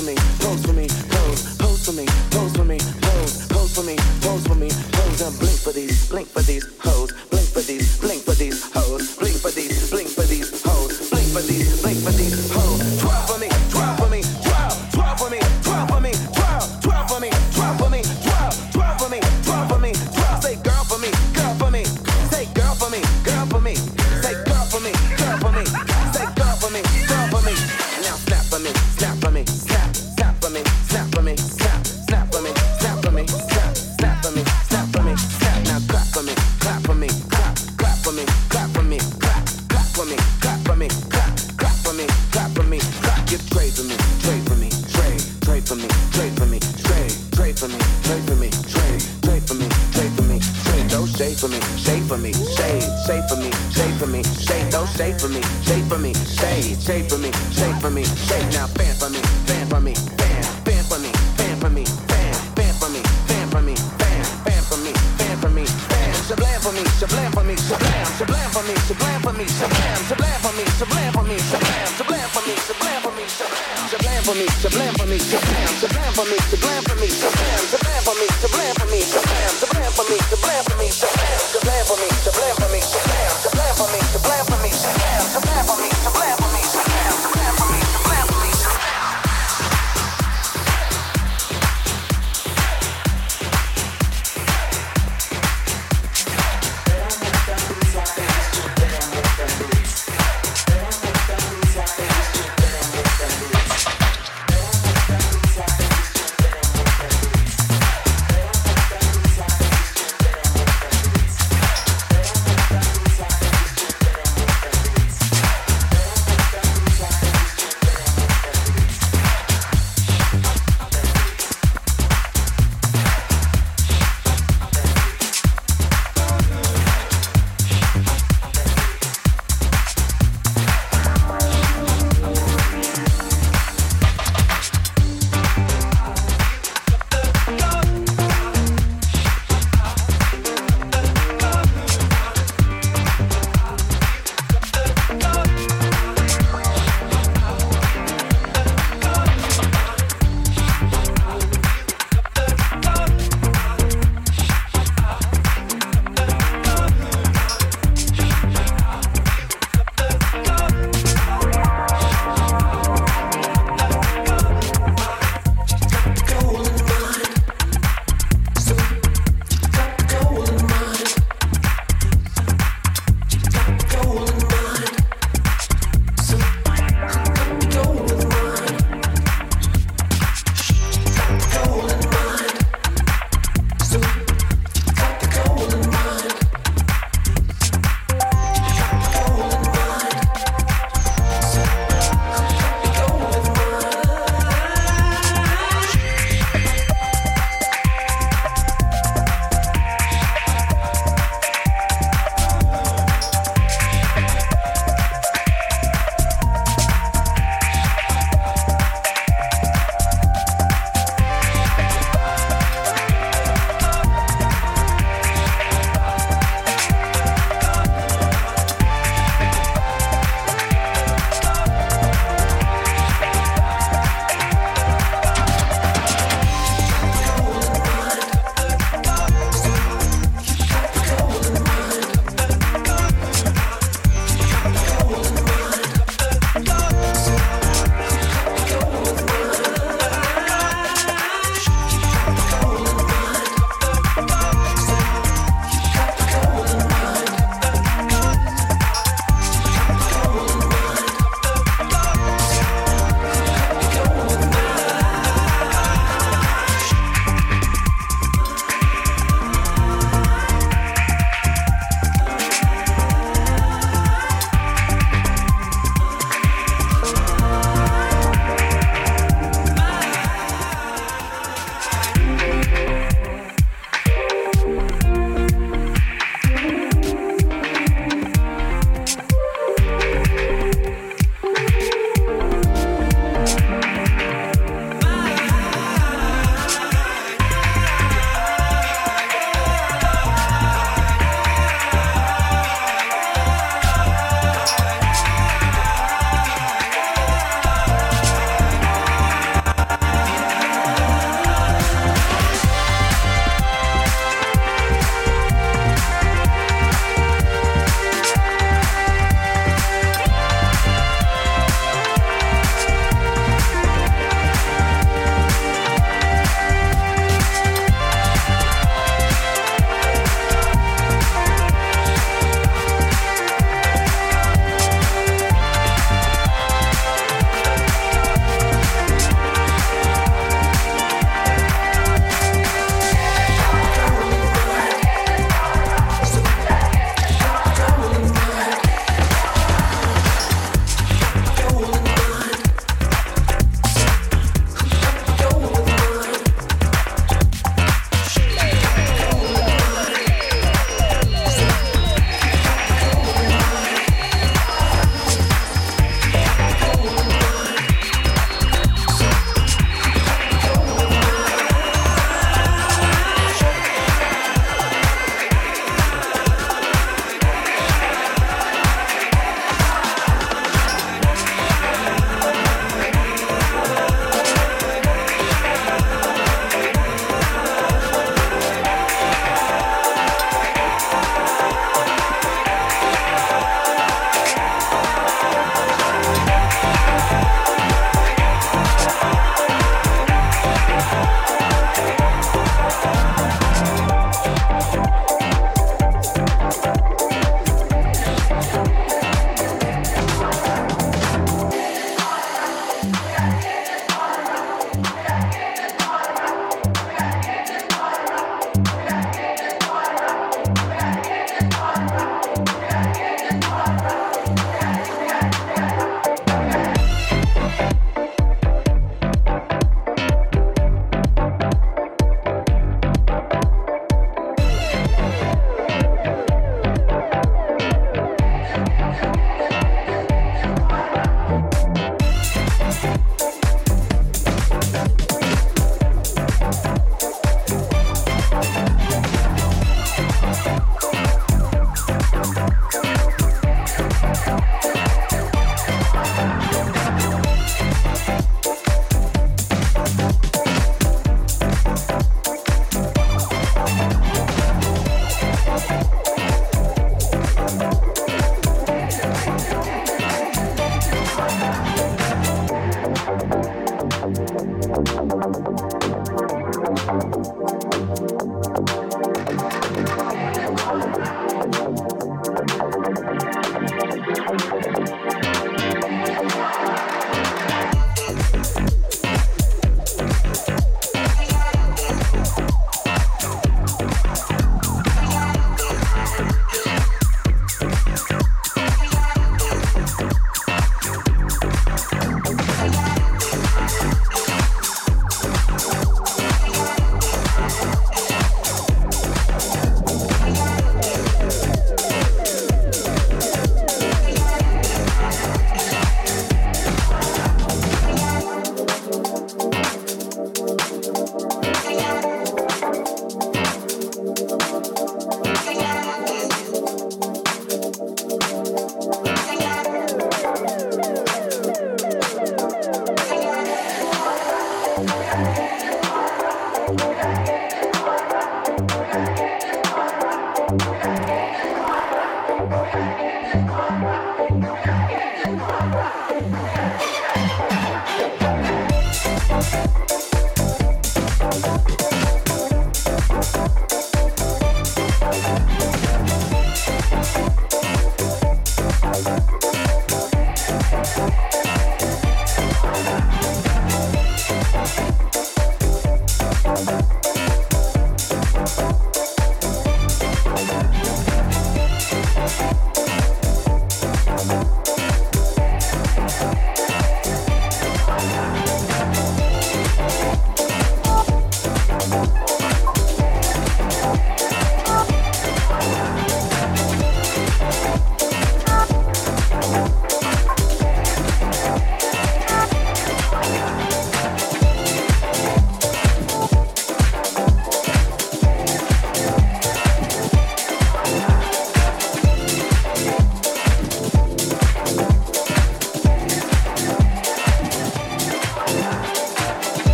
pose,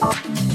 Bye.